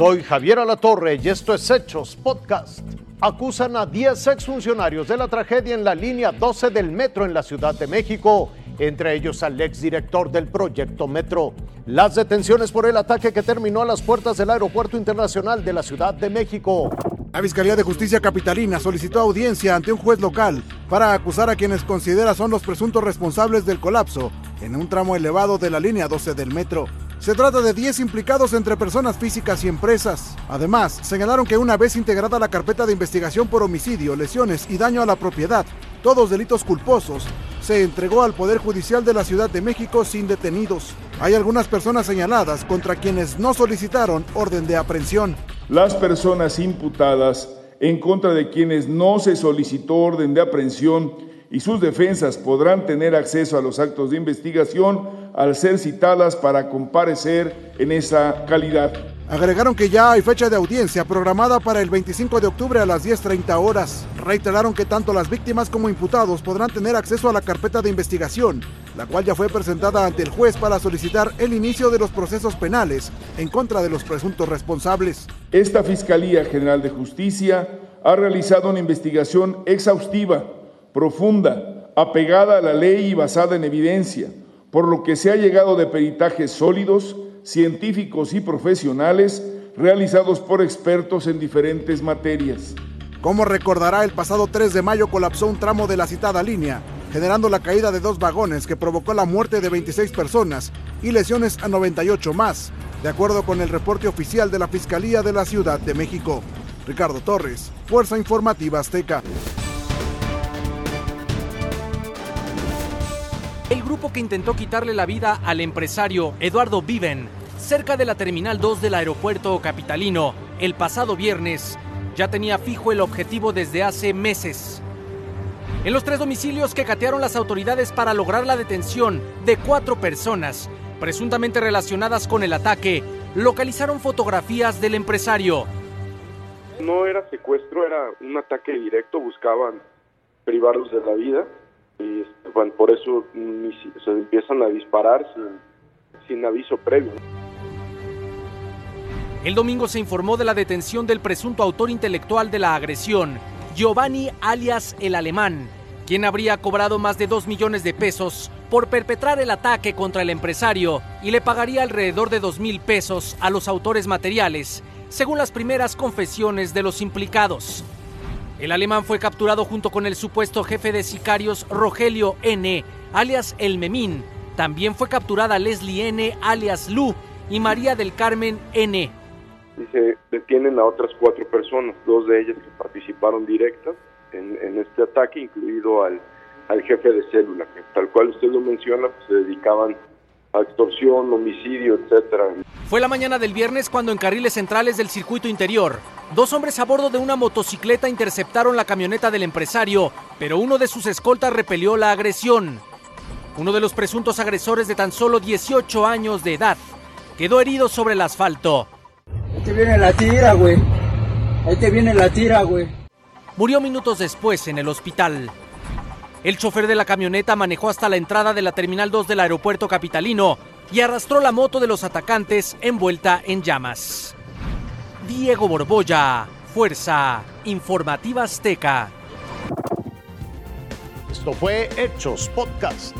Soy Javier Alatorre y esto es Hechos Podcast. Acusan a 10 exfuncionarios de la tragedia en la línea 12 del metro en la Ciudad de México, entre ellos al exdirector del proyecto Metro. Las detenciones por el ataque que terminó a las puertas del Aeropuerto Internacional de la Ciudad de México. La Fiscalía de Justicia Capitalina solicitó audiencia ante un juez local para acusar a quienes considera son los presuntos responsables del colapso en un tramo elevado de la línea 12 del metro. Se trata de 10 implicados entre personas físicas y empresas. Además, señalaron que una vez integrada la carpeta de investigación por homicidio, lesiones y daño a la propiedad, todos delitos culposos, se entregó al Poder Judicial de la Ciudad de México sin detenidos. Hay algunas personas señaladas contra quienes no solicitaron orden de aprehensión. Las personas imputadas en contra de quienes no se solicitó orden de aprehensión y sus defensas podrán tener acceso a los actos de investigación al ser citadas para comparecer en esa calidad. Agregaron que ya hay fecha de audiencia programada para el 25 de octubre a las 10.30 horas. Reiteraron que tanto las víctimas como imputados podrán tener acceso a la carpeta de investigación, la cual ya fue presentada ante el juez para solicitar el inicio de los procesos penales en contra de los presuntos responsables. Esta Fiscalía General de Justicia ha realizado una investigación exhaustiva, profunda, apegada a la ley y basada en evidencia, por lo que se ha llegado de peritajes sólidos, científicos y profesionales realizados por expertos en diferentes materias. Como recordará, el pasado 3 de mayo colapsó un tramo de la citada línea, generando la caída de dos vagones que provocó la muerte de 26 personas y lesiones a 98 más, de acuerdo con el reporte oficial de la Fiscalía de la Ciudad de México. Ricardo Torres, Fuerza Informativa Azteca. El grupo que intentó quitarle la vida al empresario Eduardo Viven cerca de la Terminal 2 del aeropuerto capitalino el pasado viernes ya tenía fijo el objetivo desde hace meses. En los tres domicilios que catearon las autoridades para lograr la detención de cuatro personas presuntamente relacionadas con el ataque, localizaron fotografías del empresario. No era secuestro, era un ataque directo, buscaban privarlos de la vida y bueno, por eso se empiezan a disparar sin, aviso previo. El domingo se informó de la detención del presunto autor intelectual de la agresión, Giovanni alias el Alemán, quien habría cobrado más de 2 millones de pesos por perpetrar el ataque contra el empresario y le pagaría alrededor de 2 mil pesos a los autores materiales, según las primeras confesiones de los implicados. El alemán fue capturado junto con el supuesto jefe de sicarios Rogelio N., alias El Memín. También fue capturada Leslie N., alias Lu, y María del Carmen N. Y se detienen a otras cuatro personas, dos de ellas que participaron directas en, este ataque, incluido al, al, jefe de célula, que tal cual usted lo menciona, pues, se dedicaban a extorsión, homicidio, etcétera. Fue la mañana del viernes cuando en carriles centrales del circuito interior, dos hombres a bordo de una motocicleta interceptaron la camioneta del empresario, pero uno de sus escoltas repelió la agresión. Uno de los presuntos agresores de tan solo 18 años de edad quedó herido sobre el asfalto. Ahí te viene la tira, güey. Ahí te viene la tira, güey. Murió minutos después en el hospital. El chofer de la camioneta manejó hasta la entrada de la Terminal 2 del aeropuerto capitalino y arrastró la moto de los atacantes envuelta en llamas. Diego Borbolla, Fuerza Informativa Azteca. Esto fue Hechos Podcast.